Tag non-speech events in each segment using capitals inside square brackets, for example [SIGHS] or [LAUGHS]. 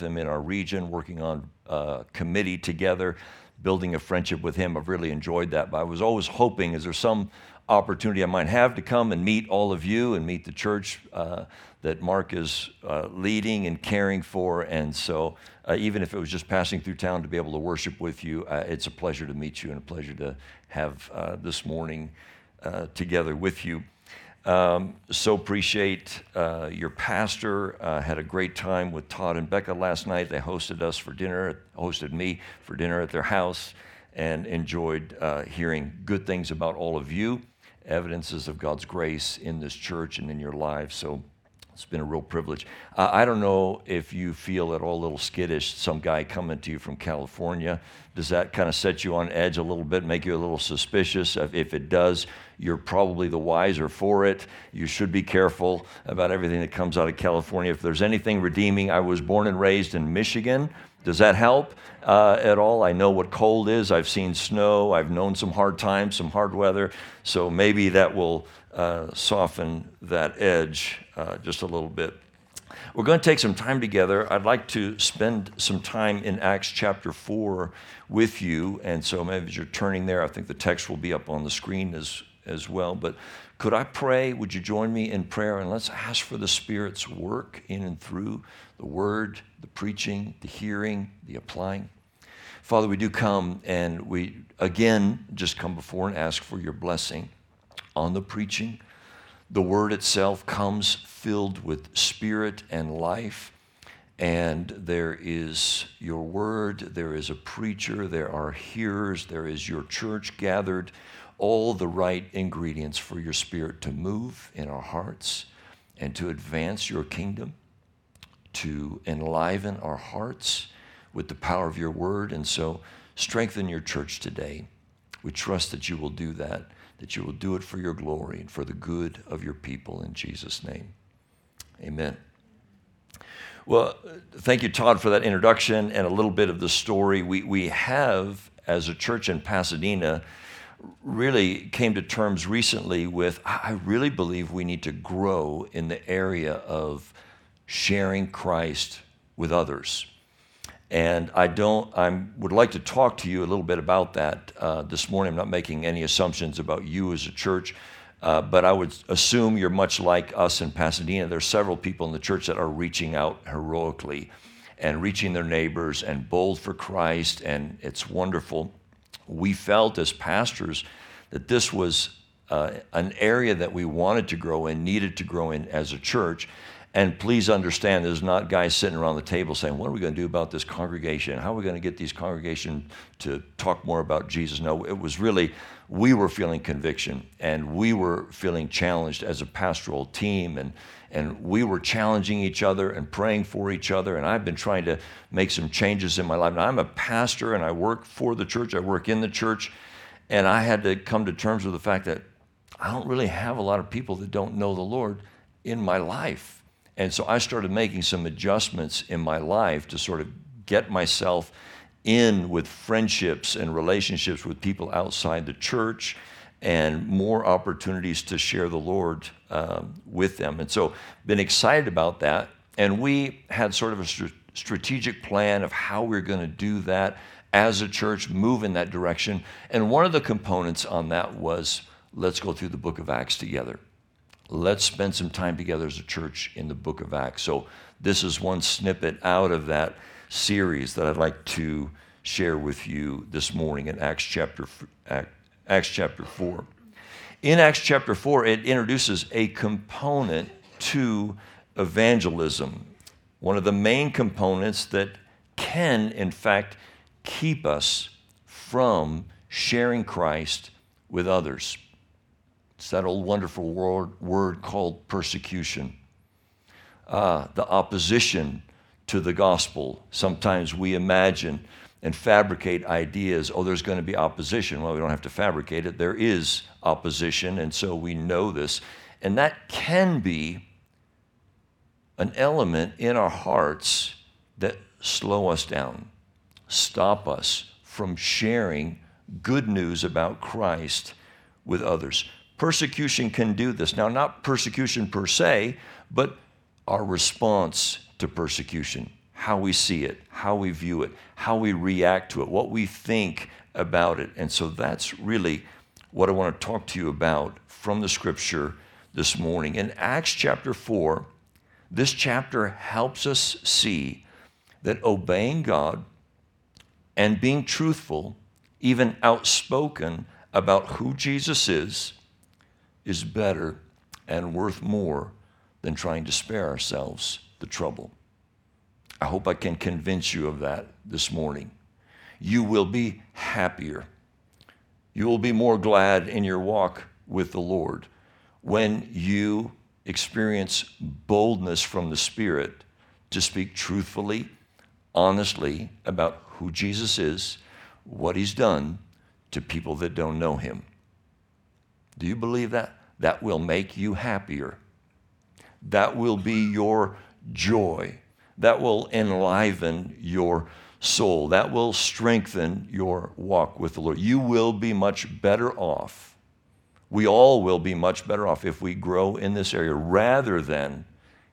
him in our region, working on a committee together, building a friendship with him. I've really enjoyed that. But I was always hoping, is there some opportunity I might have to come and meet all of you and meet the church uh, that Mark is uh, leading and caring for. And so, uh, even if it was just passing through town to be able to worship with you, uh, it's a pleasure to meet you and a pleasure to have uh, this morning uh, together with you. Um, so appreciate uh, your pastor. Uh, had a great time with Todd and Becca last night. They hosted us for dinner, hosted me for dinner at their house, and enjoyed uh, hearing good things about all of you, evidences of God's grace in this church and in your lives. So it's been a real privilege. Uh, I don't know if you feel at all a little skittish, some guy coming to you from California. Does that kind of set you on edge a little bit, make you a little suspicious? If it does, you're probably the wiser for it. You should be careful about everything that comes out of California. If there's anything redeeming, I was born and raised in Michigan. Does that help uh, at all? I know what cold is. I've seen snow. I've known some hard times, some hard weather. So maybe that will uh, soften that edge uh, just a little bit. We're going to take some time together. I'd like to spend some time in Acts chapter 4 with you. And so maybe as you're turning there, I think the text will be up on the screen as, as well. But could I pray? Would you join me in prayer? And let's ask for the Spirit's work in and through the word, the preaching, the hearing, the applying. Father, we do come and we again just come before and ask for your blessing on the preaching. The word itself comes filled with spirit and life. And there is your word, there is a preacher, there are hearers, there is your church gathered, all the right ingredients for your spirit to move in our hearts and to advance your kingdom, to enliven our hearts with the power of your word. And so strengthen your church today. We trust that you will do that that you will do it for your glory and for the good of your people in Jesus' name. Amen. Well, thank you, Todd, for that introduction and a little bit of the story. We, we have, as a church in Pasadena, really came to terms recently with I really believe we need to grow in the area of sharing Christ with others. And I don't, I would like to talk to you a little bit about that uh, this morning. I'm not making any assumptions about you as a church, uh, but I would assume you're much like us in Pasadena. There are several people in the church that are reaching out heroically and reaching their neighbors and bold for Christ, and it's wonderful. We felt as pastors that this was uh, an area that we wanted to grow in, needed to grow in as a church. And please understand, there's not guys sitting around the table saying, What are we going to do about this congregation? How are we going to get these congregation to talk more about Jesus? No, it was really, we were feeling conviction and we were feeling challenged as a pastoral team. And, and we were challenging each other and praying for each other. And I've been trying to make some changes in my life. Now, I'm a pastor and I work for the church, I work in the church. And I had to come to terms with the fact that I don't really have a lot of people that don't know the Lord in my life. And so I started making some adjustments in my life to sort of get myself in with friendships and relationships with people outside the church and more opportunities to share the Lord um, with them. And so, been excited about that. And we had sort of a st- strategic plan of how we we're going to do that as a church, move in that direction. And one of the components on that was let's go through the book of Acts together let's spend some time together as a church in the book of Acts. So, this is one snippet out of that series that I'd like to share with you this morning in Acts chapter, Acts chapter 4. In Acts chapter 4, it introduces a component to evangelism, one of the main components that can, in fact, keep us from sharing Christ with others. It's that old wonderful word, word called persecution. Uh, the opposition to the gospel. Sometimes we imagine and fabricate ideas oh, there's going to be opposition. Well, we don't have to fabricate it. There is opposition, and so we know this. And that can be an element in our hearts that slow us down, stop us from sharing good news about Christ with others. Persecution can do this. Now, not persecution per se, but our response to persecution. how we see it, how we view it, how we react to it, what we think about it. And so that's really what I want to talk to you about from the scripture this morning. In Acts chapter 4, this chapter helps us see that obeying God and being truthful, even outspoken about who Jesus is, is better and worth more than trying to spare ourselves the trouble. I hope I can convince you of that this morning. You will be happier. You will be more glad in your walk with the Lord when you experience boldness from the Spirit to speak truthfully, honestly about who Jesus is, what he's done to people that don't know him. Do you believe that? That will make you happier. That will be your joy. That will enliven your soul. That will strengthen your walk with the Lord. You will be much better off. We all will be much better off if we grow in this area rather than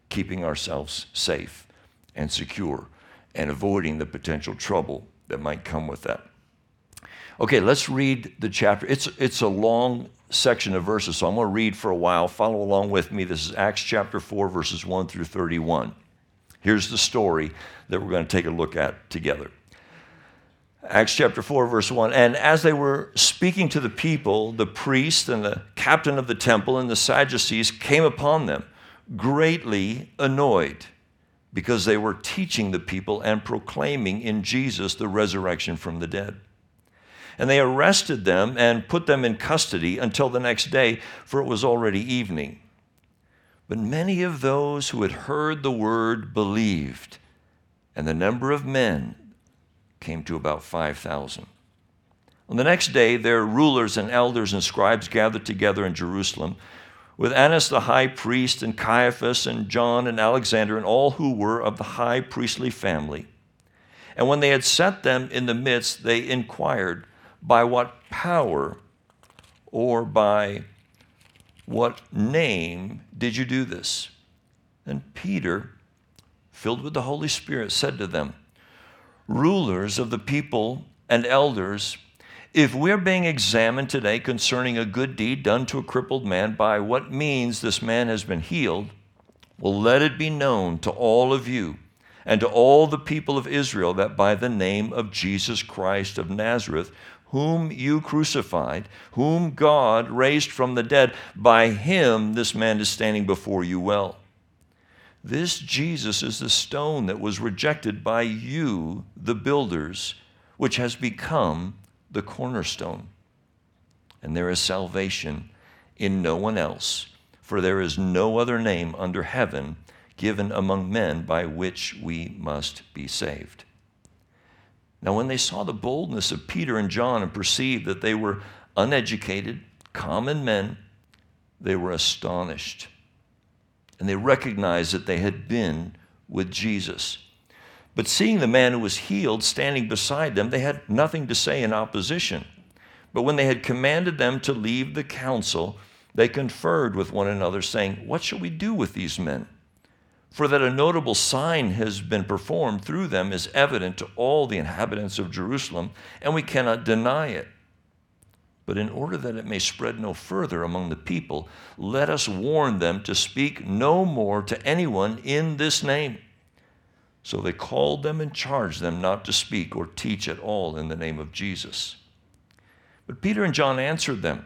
keeping ourselves safe and secure and avoiding the potential trouble that might come with that. Okay, let's read the chapter. It's, it's a long section of verses, so I'm going to read for a while. Follow along with me. This is Acts chapter 4, verses 1 through 31. Here's the story that we're going to take a look at together. Acts chapter 4, verse 1. And as they were speaking to the people, the priest and the captain of the temple and the Sadducees came upon them, greatly annoyed, because they were teaching the people and proclaiming in Jesus the resurrection from the dead. And they arrested them and put them in custody until the next day, for it was already evening. But many of those who had heard the word believed, and the number of men came to about 5,000. On the next day, their rulers and elders and scribes gathered together in Jerusalem with Annas the high priest, and Caiaphas, and John, and Alexander, and all who were of the high priestly family. And when they had set them in the midst, they inquired, By what power or by what name did you do this? And Peter, filled with the Holy Spirit, said to them, Rulers of the people and elders, if we're being examined today concerning a good deed done to a crippled man, by what means this man has been healed, well, let it be known to all of you and to all the people of Israel that by the name of Jesus Christ of Nazareth, whom you crucified, whom God raised from the dead, by him this man is standing before you well. This Jesus is the stone that was rejected by you, the builders, which has become the cornerstone. And there is salvation in no one else, for there is no other name under heaven given among men by which we must be saved. Now, when they saw the boldness of Peter and John and perceived that they were uneducated, common men, they were astonished. And they recognized that they had been with Jesus. But seeing the man who was healed standing beside them, they had nothing to say in opposition. But when they had commanded them to leave the council, they conferred with one another, saying, What shall we do with these men? For that a notable sign has been performed through them is evident to all the inhabitants of Jerusalem, and we cannot deny it. But in order that it may spread no further among the people, let us warn them to speak no more to anyone in this name. So they called them and charged them not to speak or teach at all in the name of Jesus. But Peter and John answered them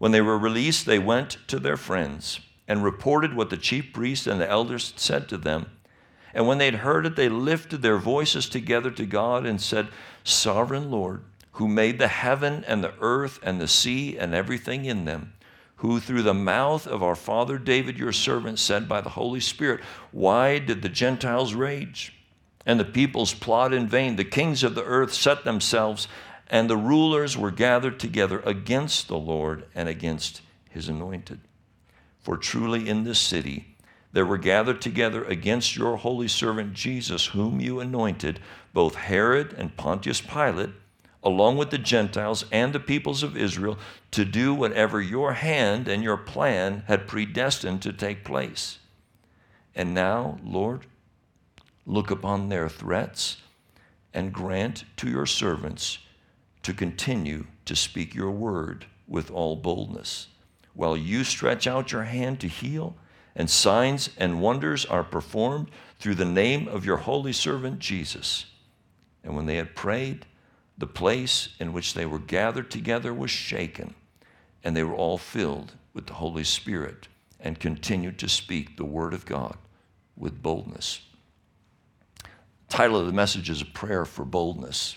When they were released, they went to their friends and reported what the chief priests and the elders said to them. And when they had heard it, they lifted their voices together to God and said, Sovereign Lord, who made the heaven and the earth and the sea and everything in them, who through the mouth of our father David, your servant, said by the Holy Spirit, Why did the Gentiles rage? and the peoples plot in vain. The kings of the earth set themselves, and the rulers were gathered together against the Lord and against his anointed. For truly in this city there were gathered together against your holy servant Jesus, whom you anointed, both Herod and Pontius Pilate, along with the Gentiles and the peoples of Israel, to do whatever your hand and your plan had predestined to take place. And now, Lord, look upon their threats and grant to your servants to continue to speak your word with all boldness, while you stretch out your hand to heal, and signs and wonders are performed through the name of your holy servant Jesus. And when they had prayed, the place in which they were gathered together was shaken, and they were all filled with the Holy Spirit and continued to speak the word of God with boldness. title of the message is a prayer for boldness,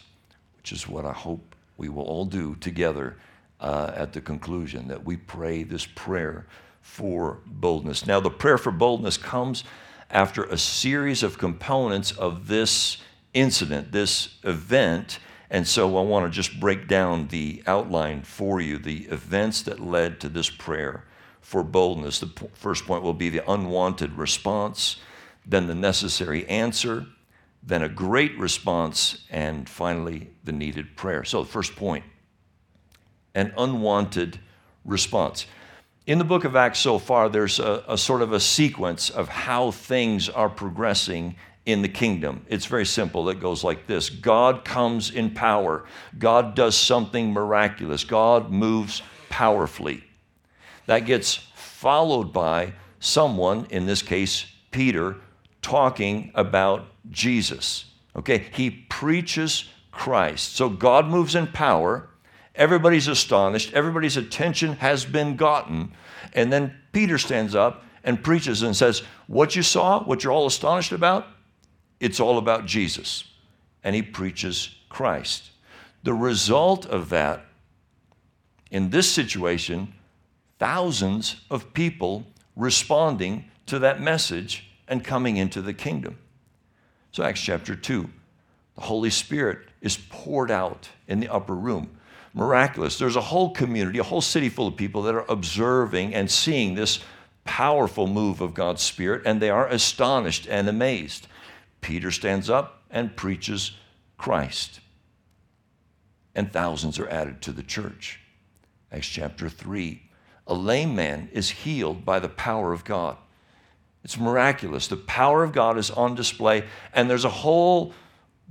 which is what I hope we will all do together uh, at the conclusion that we pray this prayer for boldness. Now, the prayer for boldness comes after a series of components of this incident, this event. And so I want to just break down the outline for you, the events that led to this prayer for boldness. The p- first point will be the unwanted response, then the necessary answer, then a great response, and finally the needed prayer. So, the first point an unwanted response. In the book of Acts so far, there's a, a, sort of a sequence of how things are progressing in the kingdom. It's very simple. It goes like this God comes in power, God does something miraculous, God moves powerfully. That gets followed by someone, in this case, Peter, talking about Jesus. Okay, he preaches Christ. So God moves in power. Everybody's astonished. Everybody's attention has been gotten. And then Peter stands up and preaches and says, What you saw, what you're all astonished about, it's all about Jesus. And he preaches Christ. The result of that, in this situation, thousands of people responding to that message and coming into the kingdom. So, Acts chapter 2, the Holy Spirit is poured out in the upper room. Miraculous. There's a whole community, a whole city full of people that are observing and seeing this powerful move of God's Spirit, and they are astonished and amazed. Peter stands up and preaches Christ, and thousands are added to the church. Acts chapter 3 a lame man is healed by the power of God. It's miraculous. The power of God is on display, and there's a whole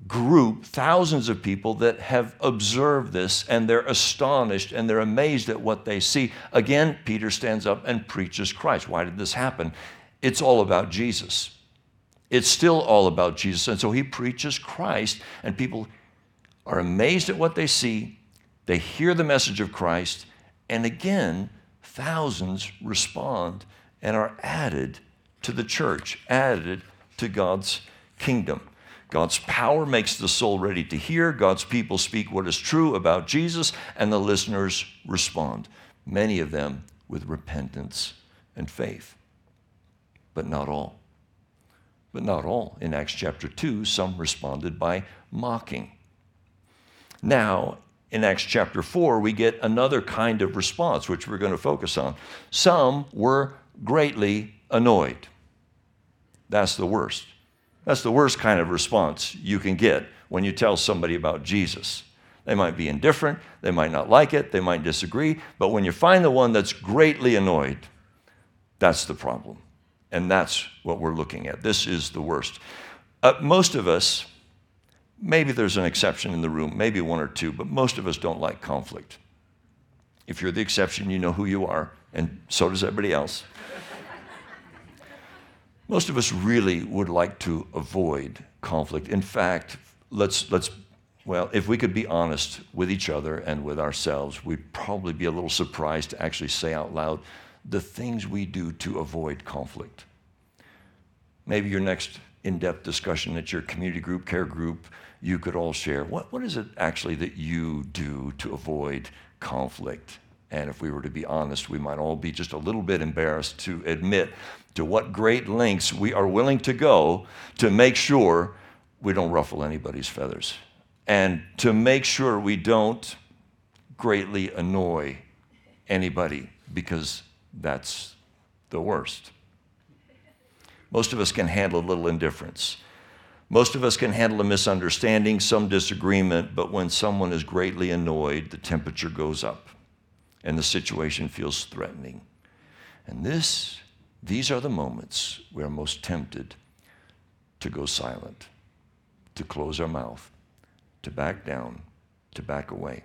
group, thousands of people that have observed this and they're astonished and they're amazed at what they see. Again, Peter stands up and preaches Christ. Why did this happen? It's all about Jesus. It's still all about Jesus. And so he preaches Christ, and people are amazed at what they see. They hear the message of Christ, and again, thousands respond and are added to the church, added to God's kingdom. God's power makes the soul ready to hear. God's people speak what is true about Jesus, and the listeners respond, many of them with repentance and faith. But not all. But not all. In Acts chapter 2, some responded by mocking. Now, in Acts chapter 4, we get another kind of response, which we're going to focus on. Some were greatly annoyed. That's the worst. That's the worst kind of response you can get when you tell somebody about Jesus. They might be indifferent, they might not like it, they might disagree, but when you find the one that's greatly annoyed, that's the problem. And that's what we're looking at. This is the worst. Uh, most of us, maybe there's an exception in the room, maybe one or two, but most of us don't like conflict. If you're the exception, you know who you are, and so does everybody else. Most of us really would like to avoid conflict. In fact, let's, let's, well, if we could be honest with each other and with ourselves, we'd probably be a little surprised to actually say out loud the things we do to avoid conflict. Maybe your next in depth discussion at your community group, care group, you could all share what, what is it actually that you do to avoid conflict? And if we were to be honest, we might all be just a little bit embarrassed to admit to what great lengths we are willing to go to make sure we don't ruffle anybody's feathers. And to make sure we don't greatly annoy anybody, because that's the worst. Most of us can handle a little indifference. Most of us can handle a misunderstanding, some disagreement, but when someone is greatly annoyed, the temperature goes up and the situation feels threatening. And this, these are the moments we are most tempted to go silent, to close our mouth, to back down, to back away.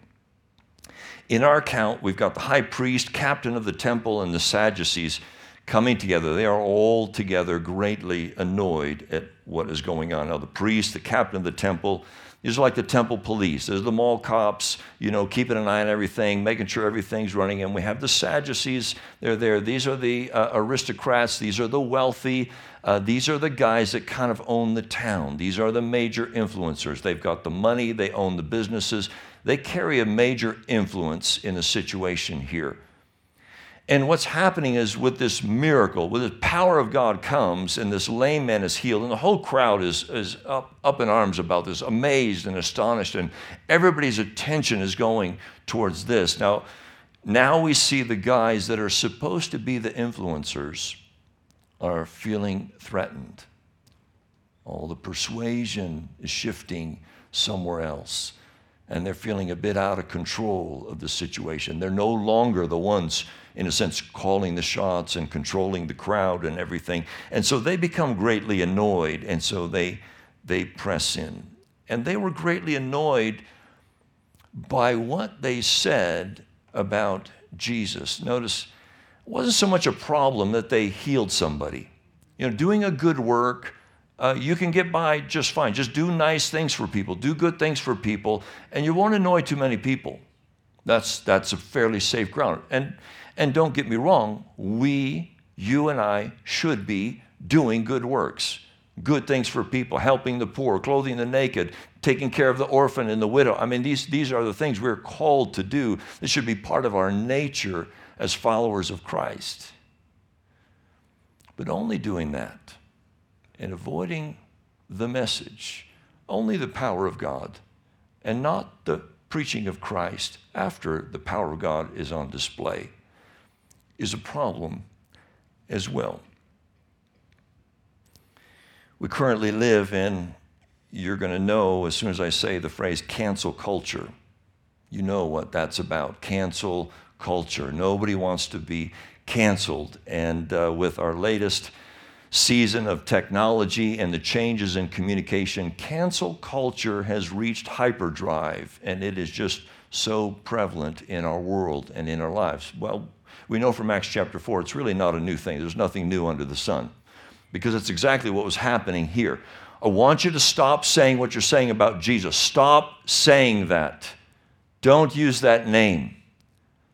In our account, we've got the high priest, captain of the temple, and the Sadducees coming together. They are all together greatly annoyed at what is going on. Now, the priest, the captain of the temple, these are like the temple police. There's the mall cops, you know, keeping an eye on everything, making sure everything's running. And we have the Sadducees. They're there. These are the uh, aristocrats. These are the wealthy. Uh, these are the guys that kind of own the town. These are the major influencers. They've got the money. They own the businesses. They carry a major influence in the situation here. And what's happening is with this miracle, with the power of God comes, and this lame man is healed, and the whole crowd is, is up, up in arms about this, amazed and astonished, and everybody's attention is going towards this. Now, now we see the guys that are supposed to be the influencers are feeling threatened. All the persuasion is shifting somewhere else and they're feeling a bit out of control of the situation. They're no longer the ones, in a sense, calling the shots and controlling the crowd and everything. And so they become greatly annoyed, and so they, they press in. And they were greatly annoyed by what they said about Jesus. Notice, it wasn't so much a problem that they healed somebody. You know, doing a good work, uh, you can get by just fine. Just do nice things for people, do good things for people, and you won't annoy too many people. That's, that's a fairly safe ground. And, and don't get me wrong, we, you and I, should be doing good works, good things for people, helping the poor, clothing the naked, taking care of the orphan and the widow. I mean, these, these are the things we're called to do. This should be part of our nature as followers of Christ. But only doing that and avoiding the message, only the power of God, and not the preaching of Christ after the power of God is on display, is a problem as well. We currently live in, you're going to know as soon as I say the phrase cancel culture. You know what that's about cancel culture. Nobody wants to be canceled. And uh, with our latest season of technology and the changes in communication, cancel culture has reached hyperdrive and it is just so prevalent in our world and in our lives. Well, we know from Acts chapter 4, it's really not a new thing. There's nothing new under the sun because it's exactly what was happening here. I want you to stop saying what you're saying about Jesus. Stop saying that. Don't use that name.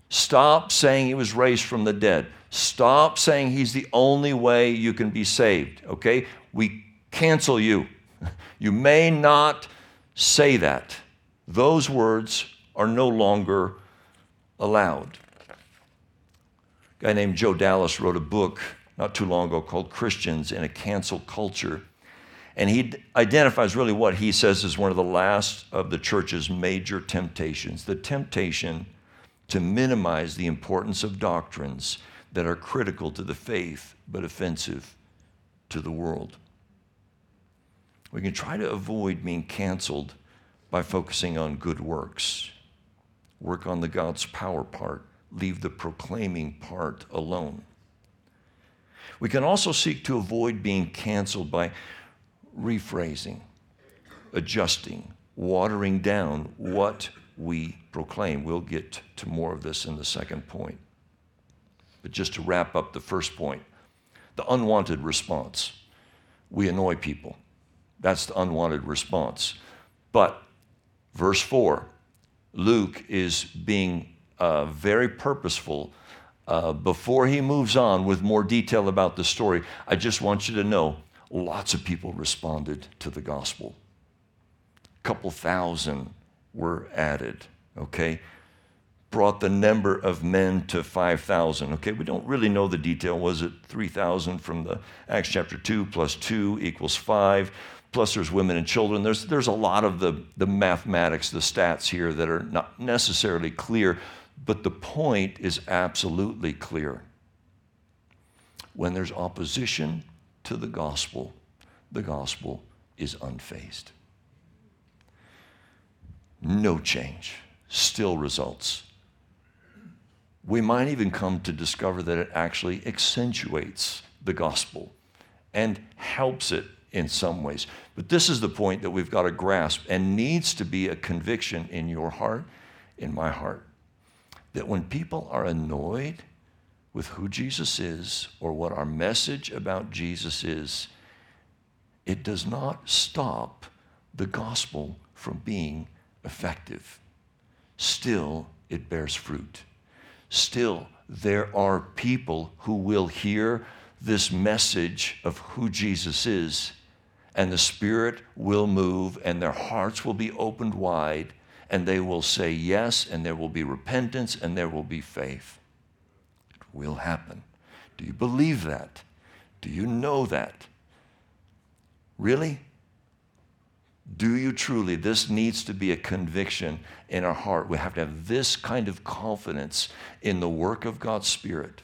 Stop saying he was raised from the dead. Stop saying he's the only way you can be saved, okay? We cancel you. [LAUGHS] You may not say that. Those words are no longer allowed. A guy named Joe Dallas wrote a book not too long ago called Christians in a Cancel Culture. And he identifies really what he says is one of the last of the church's major temptations the temptation to minimize the importance of doctrines that are critical to the faith but offensive to the world. We can try to avoid being canceled by focusing on good works. Work on the God's power part, leave the proclaiming part alone. We can also seek to avoid being canceled by rephrasing, adjusting, watering down what we proclaim. We'll get to more of this in the second point. But just to wrap up the first point the unwanted response. We annoy people. That's the unwanted response. But verse 4, Luke is being uh, very purposeful. Uh, before he moves on with more detail about the story, I just want you to know lots of people responded to the gospel. A couple thousand were added, okay? Brought the number of men to 5,000. Okay, we don't really know the detail. Was it 3,000 from the Acts chapter 2 plus 2 equals 5? plus there's women and children. There's, there's a lot of the, the mathematics, the stats here that are not necessarily clear, but the point is absolutely clear. When there's opposition to the gospel, the gospel is unfazed. No change, still results. We might even come to discover that it actually accentuates the gospel and helps it in some ways. But this is the point that we've got to grasp and needs to be a conviction in your heart, in my heart, that when people are annoyed with who Jesus is or what our message about Jesus is, it does not stop the gospel from being effective. Still, it bears fruit. Still, there are people who will hear this message of who Jesus is and the Spirit will move, and their hearts will be opened wide, and they will say yes, and there will be repentance, and there will be faith. It will happen. Do you believe that? Do you know that? Really? Do you truly? This needs to be a conviction in our heart. We have to have this kind of confidence in the work of God's Spirit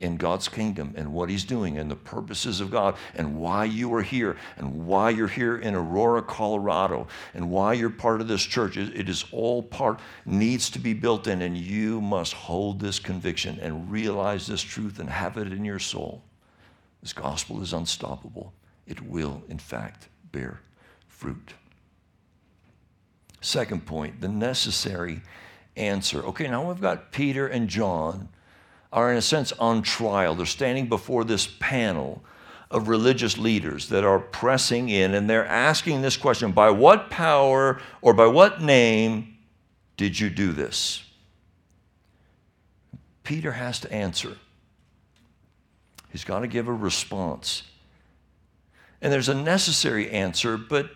in God's kingdom and what He's doing and the purposes of God and why you are here and why you're here in Aurora, Colorado and why you're part of this church. It is all part, needs to be built in, and you must hold this conviction and realize this truth and have it in your soul. This gospel is unstoppable. It will, in fact, bear fruit. Second point, the necessary answer. Okay, now we've got Peter and John are, in a sense, on trial. They're standing before this panel of religious leaders that are pressing in and they're asking this question By what power or by what name did you do this? Peter has to answer. He's got to give a response. And there's a necessary answer, but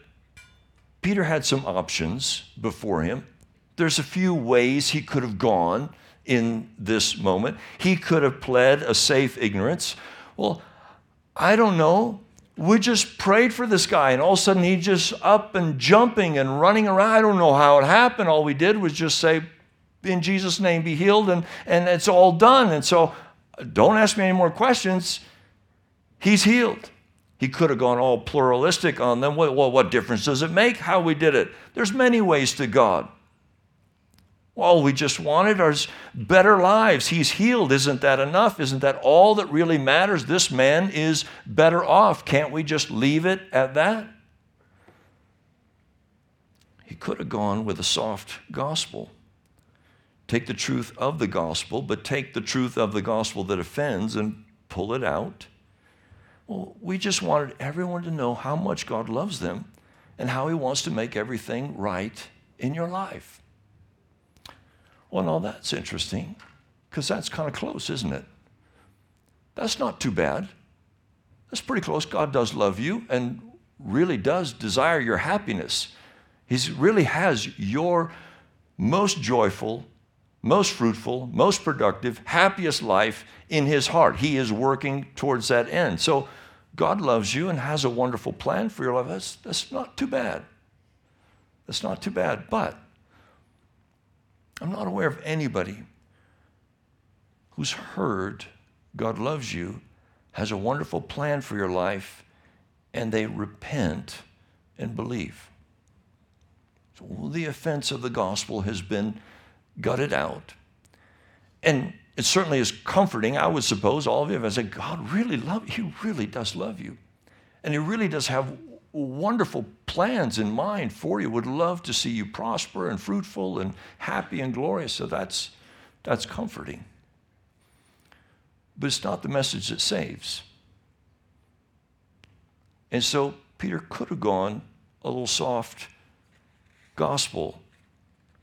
Peter had some options before him. There's a few ways he could have gone in this moment. He could have pled a safe ignorance. Well, I don't know. We just prayed for this guy, and all of a sudden he's just up and jumping and running around. I don't know how it happened. All we did was just say, In Jesus' name, be healed, and, and it's all done. And so don't ask me any more questions. He's healed. He could have gone all pluralistic on them. Well, what difference does it make how we did it? There's many ways to God. All we just wanted are better lives. He's healed. Isn't that enough? Isn't that all that really matters? This man is better off. Can't we just leave it at that? He could have gone with a soft gospel. Take the truth of the gospel, but take the truth of the gospel that offends and pull it out. Well, we just wanted everyone to know how much God loves them and how He wants to make everything right in your life. Well, no, that's interesting because that's kind of close, isn't it? That's not too bad. That's pretty close. God does love you and really does desire your happiness. He really has your most joyful, most fruitful, most productive, happiest life in His heart. He is working towards that end. So God loves you and has a wonderful plan for your life. That's, that's not too bad. That's not too bad. But I'm not aware of anybody who's heard God loves you, has a wonderful plan for your life, and they repent and believe. So the offense of the gospel has been gutted out. And it certainly is comforting, I would suppose, all of you, I say, God really loves you, He really does love you. And He really does have wonderful plans in mind for you, would love to see you prosper and fruitful and happy and glorious. So that's, that's comforting. But it's not the message that saves. And so Peter could have gone a little soft gospel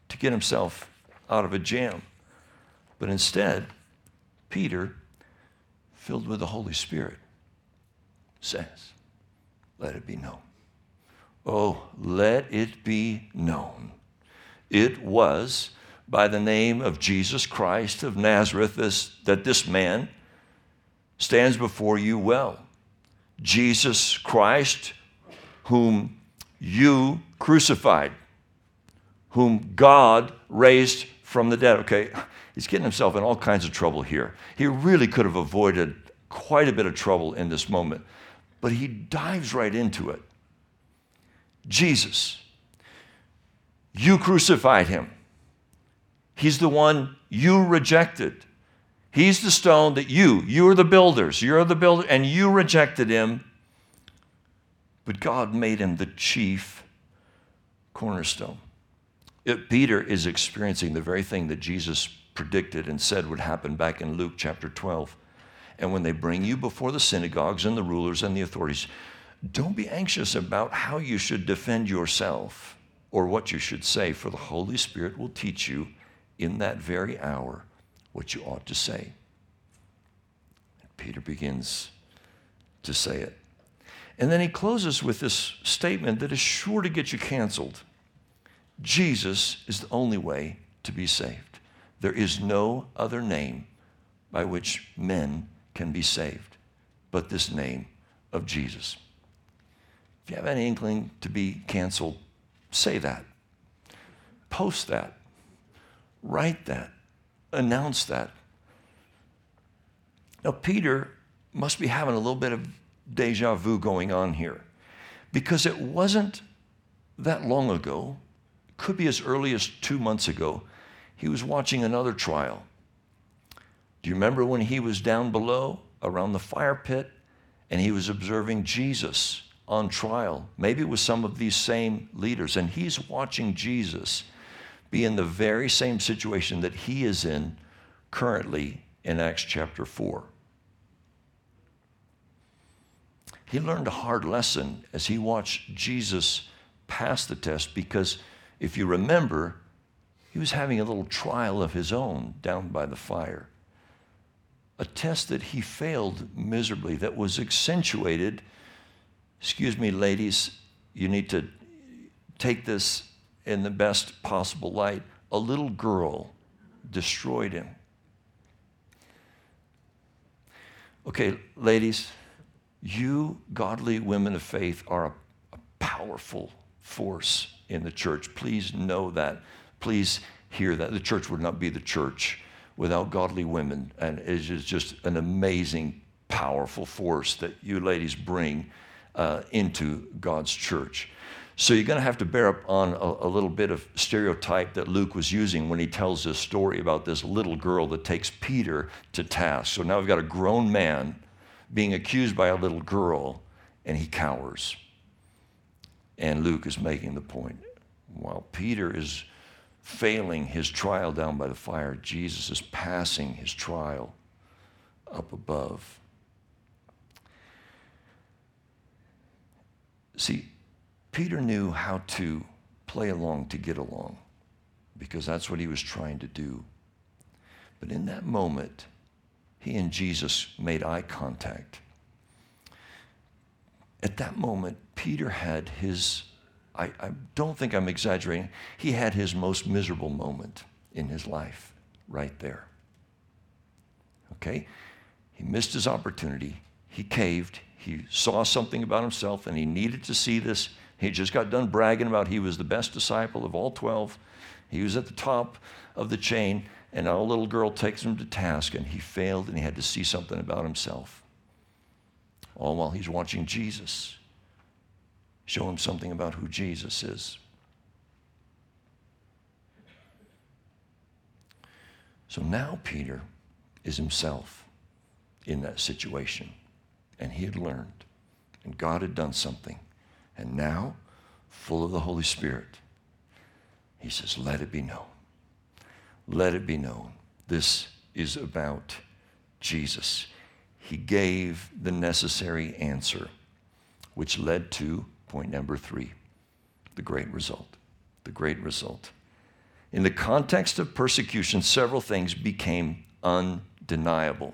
to get himself out of a jam. But instead, Peter, filled with the Holy Spirit, says, let it be known. Oh, let it be known. It was by the name of Jesus Christ of Nazareth this, that this man stands before you well. Jesus Christ, whom you crucified, whom God raised from the dead. Okay, he's getting himself in all kinds of trouble here. He really could have avoided quite a bit of trouble in this moment, but he dives right into it. Jesus, you crucified him. He's the one you rejected. He's the stone that you, you are the builders, you're the builder, and you rejected him. But God made him the chief cornerstone. It, Peter is experiencing the very thing that Jesus predicted and said would happen back in Luke chapter 12. And when they bring you before the synagogues and the rulers and the authorities, don't be anxious about how you should defend yourself or what you should say, for the Holy Spirit will teach you in that very hour what you ought to say. And Peter begins to say it. And then he closes with this statement that is sure to get you canceled Jesus is the only way to be saved. There is no other name by which men can be saved but this name of Jesus. If you have any inkling to be canceled, say that. Post that. Write that. Announce that. Now, Peter must be having a little bit of deja vu going on here because it wasn't that long ago, could be as early as two months ago, he was watching another trial. Do you remember when he was down below around the fire pit and he was observing Jesus on trial? Maybe with some of these same leaders, and he's watching Jesus be in the very same situation that he is in currently in Acts chapter 4. He learned a hard lesson as he watched Jesus pass the test because if you remember, he was having a little trial of his own down by the fire. A test that he failed miserably, that was accentuated. Excuse me, ladies, you need to take this in the best possible light. A little girl destroyed him. Okay, ladies, you godly women of faith are a, a powerful force in the church. Please know that. Please hear that. The church would not be the church without godly women. And it is just an amazing, powerful force that you ladies bring uh, into God's church. So you're going to have to bear up on a, a, little bit of stereotype that Luke was using when he tells this story about this little girl that takes Peter to task. So now we've got a grown man being accused by a little girl, and he cowers. And Luke is making the point. While Peter is failing his trial down by the fire, Jesus is passing his trial up above. See, Peter knew how to play along to get along because that's what he was trying to do. But in that moment, he and Jesus made eye contact. At that moment, Peter had his, I, I, don't think I'm exaggerating, he had his most miserable moment in his life right there. Okay? He missed his opportunity. He caved. He saw something about himself and he needed to see this he just got done bragging about he was the best disciple of all 12. He was at the top of the chain, and a little girl takes him to task, and he failed, and he had to see something about himself. All while he's watching Jesus show him something about who Jesus is. So now Peter is himself in that situation, and he had learned, and God had done something. And now, full of the Holy Spirit, he says, Let it be known. Let it be known. This is about Jesus. He gave the necessary answer, which led to point number three the great result. The great result. In the context of persecution, several things became undeniable.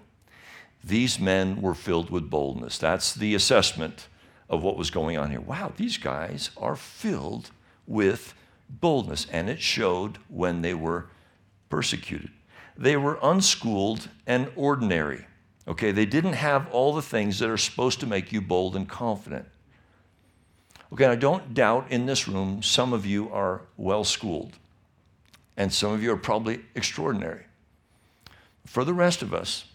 These men were filled with boldness. That's the assessment of what was going on here. Wow, these guys are filled with boldness, and it showed when they were persecuted. They were unschooled and ordinary. Okay, they didn't have all the things that are supposed to make you bold and confident. Okay, I don't doubt in this room some of you are well schooled, and some of you are probably extraordinary. For the rest of us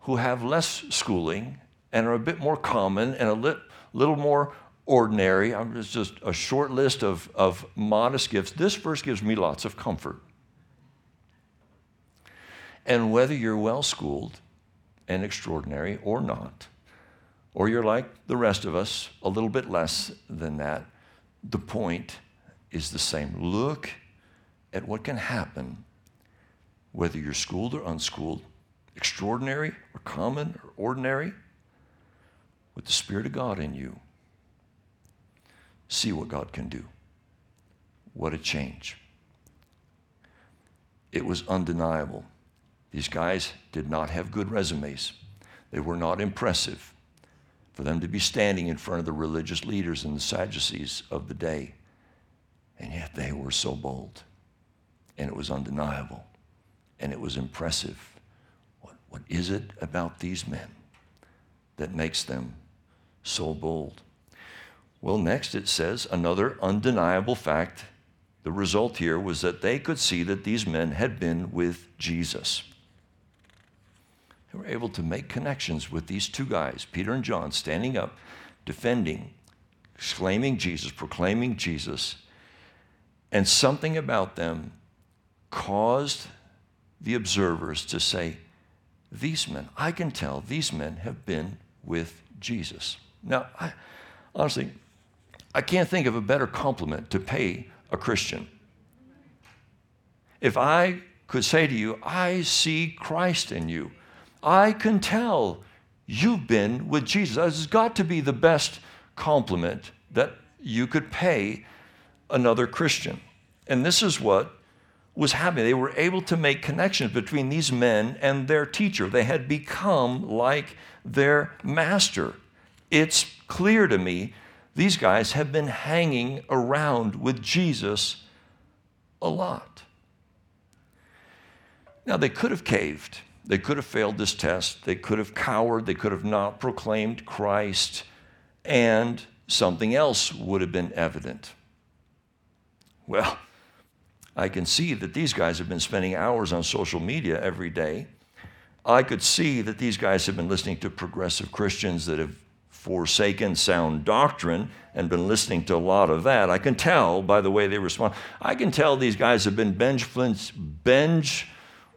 who have less schooling and are a bit more common and a lit, little more ordinary, I'm just a short list of, of modest gifts. This verse gives me lots of comfort. And whether you're well schooled and extraordinary or not, or you're like the rest of us, a little bit less than that, the point is the same. Look at what can happen whether you're schooled or unschooled, extraordinary or common or ordinary, with the Spirit of God in you. See what God can do. What a change. It was undeniable. These guys did not have good resumes. They were not impressive for them to be standing in front of the religious leaders and the Sadducees of the day. And yet they were so bold. And it was undeniable. And it was impressive. What, what is it about these men that makes them so bold? Well, next it says another undeniable fact. The result here was that they could see that these men had been with Jesus. They were able to make connections with these two guys, Peter and John, standing up, defending, exclaiming Jesus, proclaiming Jesus. And something about them caused the observers to say, These men, I can tell these men have been with Jesus. Now, I, honestly, I can't think of a better compliment to pay a Christian. If I could say to you, I see Christ in you, I can tell you've been with Jesus. This has got to be the best compliment that you could pay another Christian. And this is what was happening. They were able to make connections between these men and their teacher. They had become like their master. It's clear to me these guys have been hanging around with Jesus a lot. Now, they could have caved. They could have failed this test. They could have cowered. They could have not proclaimed Christ. And something else would have been evident. Well, I can see that these guys have been spending hours on social media every day. I could see that these guys have been listening to progressive Christians that have forsaken sound doctrine and been listening to a lot of that. I can tell by the way they respond. I can tell these guys have been binge, binge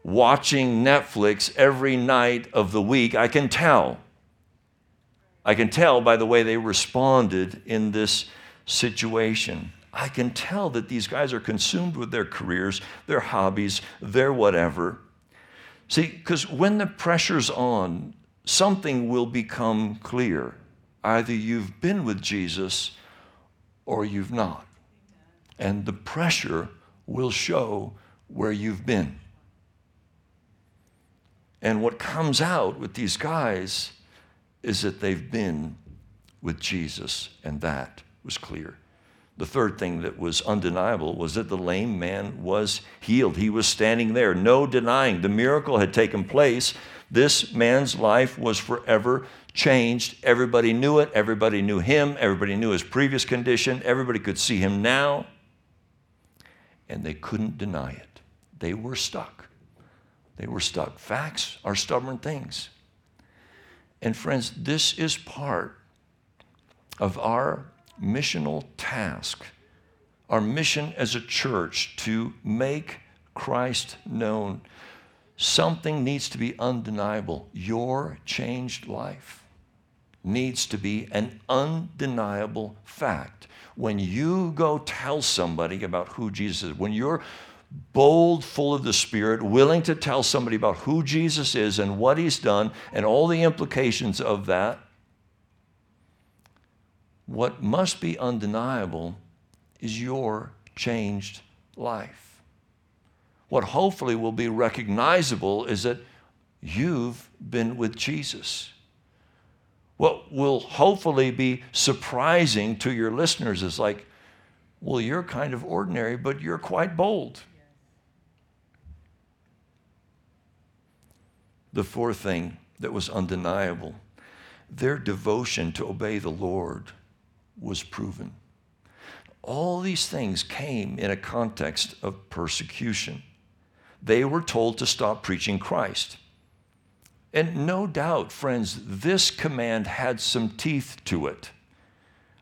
watching Netflix every night of the week. I can tell. I can tell by the way they responded in this situation. I can tell that these guys are consumed with their careers, their hobbies, their whatever. See, because when the pressure's on, something will become clear. Either you've been with Jesus or you've not. And the pressure will show where you've been. And what comes out with these guys is that they've been with Jesus, and that was clear. The third thing that was undeniable was that the lame man was healed. He was standing there, no denying. The miracle had taken place. This man's life was forever changed. Everybody knew it. Everybody knew him. Everybody knew his previous condition. Everybody could see him now. And they couldn't deny it. They were stuck. They were stuck. Facts are stubborn things. And friends, this is part of our missional task, our mission as a church to make Christ known. Something needs to be undeniable. Your changed life needs to be an undeniable fact. When you go tell somebody about who Jesus is, when you're bold, full of the Spirit, willing to tell somebody about who Jesus is and what he's done and all the implications of that, what must be undeniable is your changed life. What hopefully will be recognizable is that you've been with Jesus. What will hopefully be surprising to your listeners is like, well, you're kind of ordinary, but you're quite bold. The fourth thing that was undeniable their devotion to obey the Lord was proven. All these things came in a context of persecution. They were told to stop preaching Christ. And no doubt, friends, this command had some teeth to it.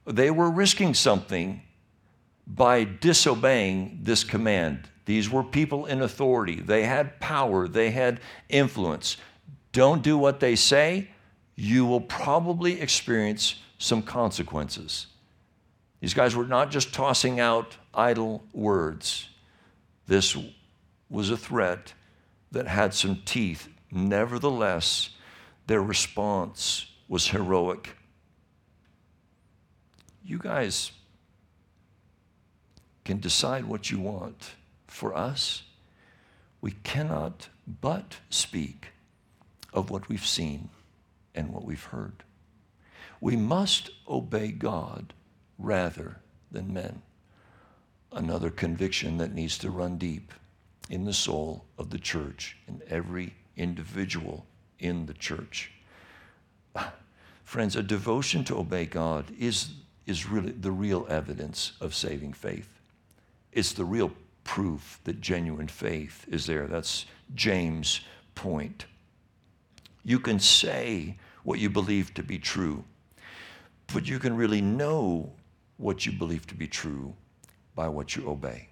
They were risking something by disobeying this command. These were people in authority, they had power, they had influence. Don't do what they say, you will probably experience some consequences. These guys were not just tossing out idle words. This was a threat that had some teeth. Nevertheless, their response was heroic. You guys can decide what you want. For us, we cannot but speak of what we've seen and what we've heard. We must obey God rather than men. Another conviction that needs to run deep in the soul of the church, and every individual in the church. [SIGHS] Friends, a devotion to obey God is, is really the real evidence of saving faith. It's the real proof that genuine faith is there. That's James' point. You can say what you believe to be true, but you can really know what you believe to be true by what you obey.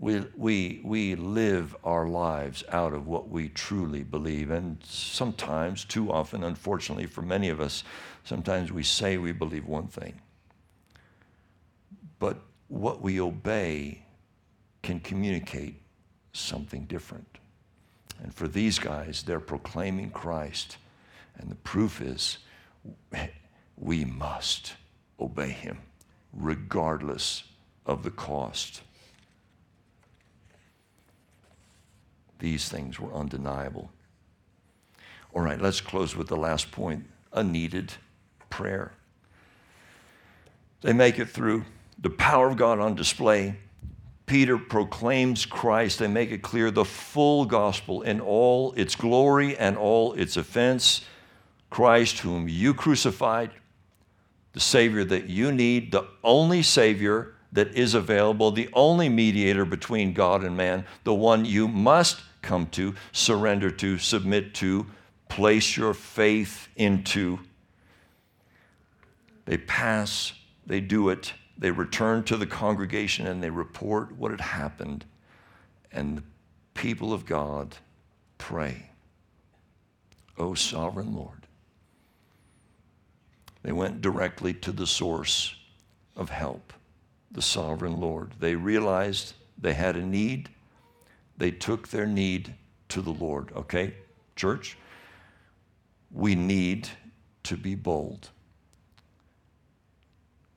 We, we, we live our lives out of what we truly believe. And sometimes, too often, unfortunately for many of us, sometimes we say we believe one thing. But what we obey can communicate something different. And for these guys, they're proclaiming Christ. And the proof is we must obey him, regardless of the cost. These things were undeniable. All right, let's close with the last point a needed prayer. They make it through the power of God on display. Peter proclaims Christ. They make it clear the full gospel in all its glory and all its offense. Christ, whom you crucified, the Savior that you need, the only Savior that is available, the only mediator between God and man, the one you must come to, surrender to, submit to, place your faith into. They pass, they do it, they return to the congregation and they report what had happened, and the people of God pray. O sovereign Lord. They went directly to the source of help, the sovereign Lord. They realized they had a need. They took their need to the Lord. Okay, church? We need to be bold.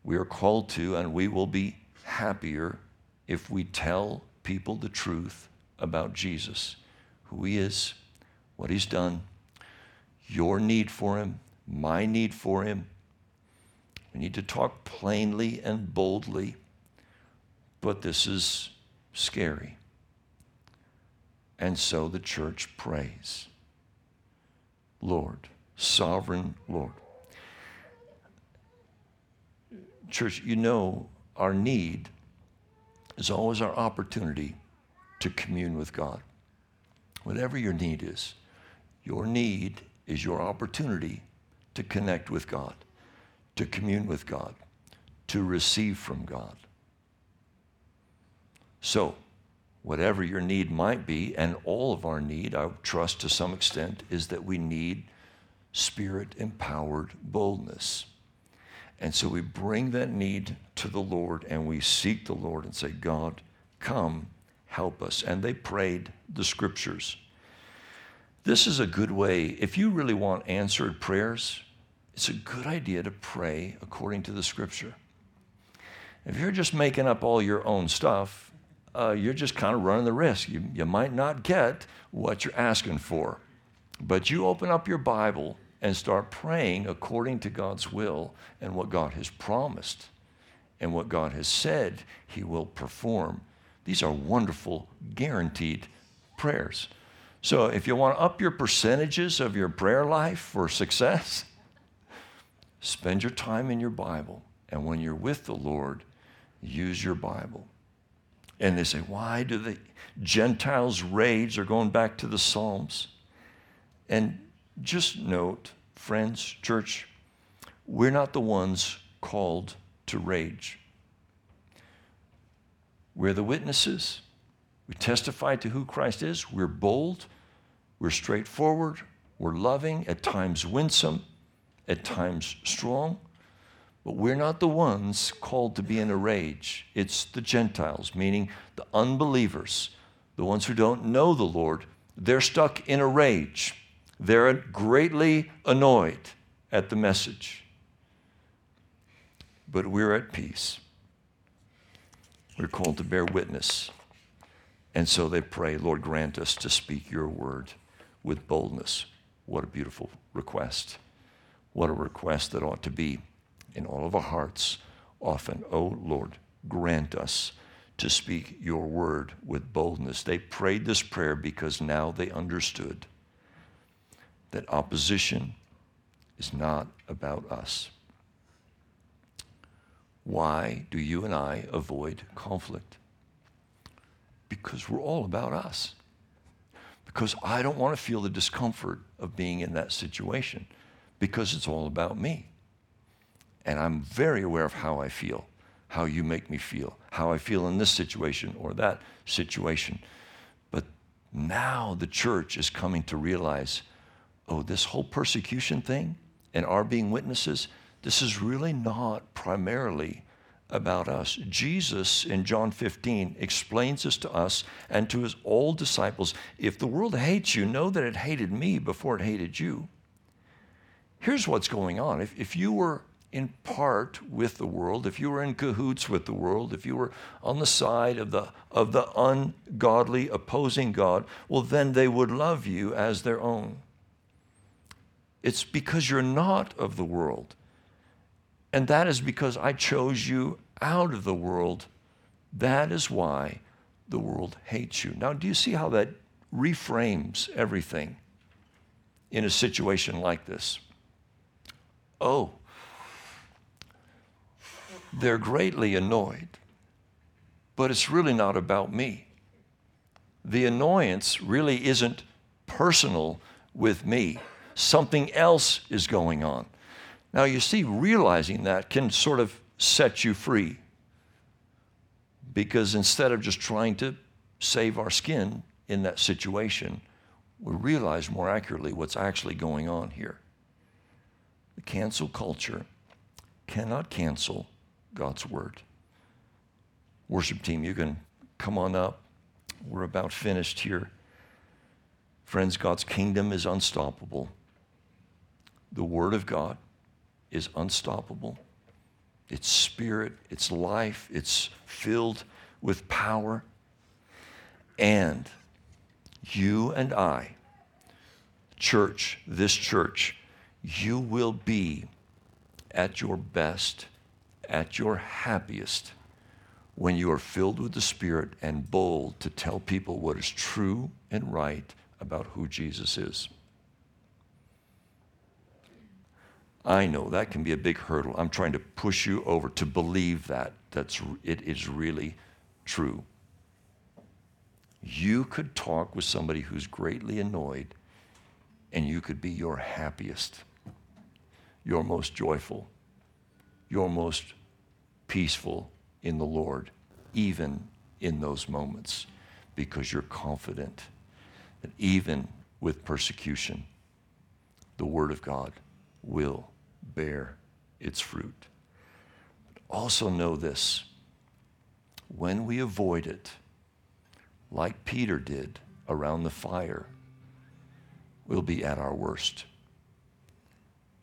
We are called to, and we will be happier if we tell people the truth about Jesus, who he is, what he's done, your need for him, my need for him, we need to talk plainly and boldly, but this is scary. And so the church prays Lord, sovereign Lord. Church, you know our need is always our opportunity to commune with God. Whatever your need is, your need is your opportunity to connect with God to commune with God, to receive from God. So, whatever your need might be, and all of our need, I trust to some extent, is that we need spirit empowered boldness. And so we bring that need to the Lord and we seek the Lord and say, God, come, help us. And they prayed the scriptures. This is a good way, if you really want answered prayers, it's a good idea to pray according to the scripture. If you're just making up all your own stuff, uh, you're just kind of running the risk. You, you might not get what you're asking for. But you open up your Bible and start praying according to God's will and what God has promised and what God has said He will perform. These are wonderful, guaranteed prayers. So if you want to up your percentages of your prayer life for success, Spend your time in your Bible. And when you're with the Lord, use your Bible. And they say, why do the Gentiles rage? They're going back to the Psalms. And just note, friends, church, we're not the ones called to rage. We're the witnesses. We testify to who Christ is. We're bold. We're straightforward. We're loving, at times winsome, at times strong. But we're not the ones called to be in a rage. It's the Gentiles, meaning the unbelievers, the ones who don't know the Lord. They're stuck in a rage. They're greatly annoyed at the message. But we're at peace. We're called to bear witness. And so they pray, Lord, grant us to speak your word with boldness. What a beautiful request. What a request that ought to be in all of our hearts often. Oh, Lord, grant us to speak your word with boldness. They prayed this prayer because now they understood that opposition is not about us. Why do you and I avoid conflict? Because we're all about us. Because I don't want to feel the discomfort of being in that situation because it's all about me. And I'm very aware of how I feel, how you make me feel, how I feel in this situation or that situation. But now the church is coming to realize oh, this whole persecution thing and our being witnesses, this is really not primarily about us. Jesus in John 15 explains this to us and to his old disciples. If the world hates you, know that it hated me before it hated you. Here's what's going on. If, if you were in part with the world, if you were in cahoots with the world, if you were on the side of the, of the ungodly, opposing God, well, then they would love you as their own. It's because you're not of the world. And that is because I chose you out of the world. That is why the world hates you. Now, do you see how that reframes everything in a situation like this? Oh, they're greatly annoyed, but it's really not about me. The annoyance really isn't personal with me. Something else is going on. Now, you see, realizing that can sort of set you free. Because instead of just trying to save our skin in that situation, we realize more accurately what's actually going on here. The cancel culture cannot cancel God's word. Worship team, you can come on up. We're about finished here. Friends, God's kingdom is unstoppable. The word of God is unstoppable. It's spirit, it's life, it's filled with power. And you and I, church, this church, you will be at your best, at your happiest, when you are filled with the Spirit and bold to tell people what is true and right about who Jesus is. I know that can be a big hurdle. I'm trying to push you over to believe that that's it is really true. You could talk with somebody who's greatly annoyed and you could be your happiest, your most joyful, your most peaceful in the Lord, even in those moments, because you're confident that even with persecution, the Word of God will bear its fruit. But also know this when we avoid it, like Peter did around the fire, we'll be at our worst.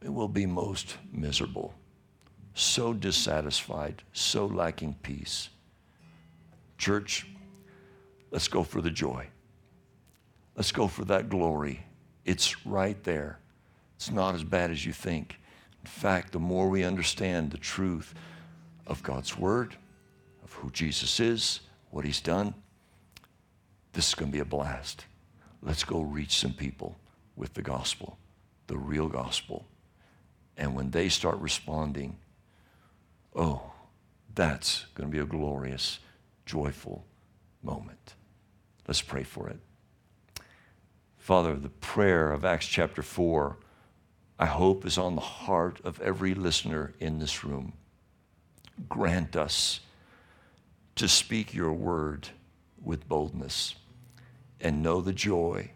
It will be most miserable, so dissatisfied, so lacking peace. Church, let's go for the joy. Let's go for that glory. It's right there. It's not as bad as you think. In fact, the more we understand the truth of God's Word, of who Jesus is, what He's done, this is going to be a blast. Let's go reach some people with the gospel, the real gospel, And when they start responding, oh, that's going to be a glorious, joyful moment. Let's pray for it. Father, the prayer of Acts chapter 4, I hope, is on the heart of every listener in this room. Grant us to speak your word with boldness and know the joy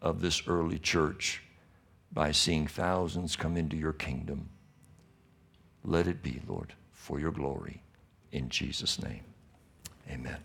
of this early church by seeing thousands come into your kingdom. Let it be, Lord, for your glory. In Jesus' name, amen.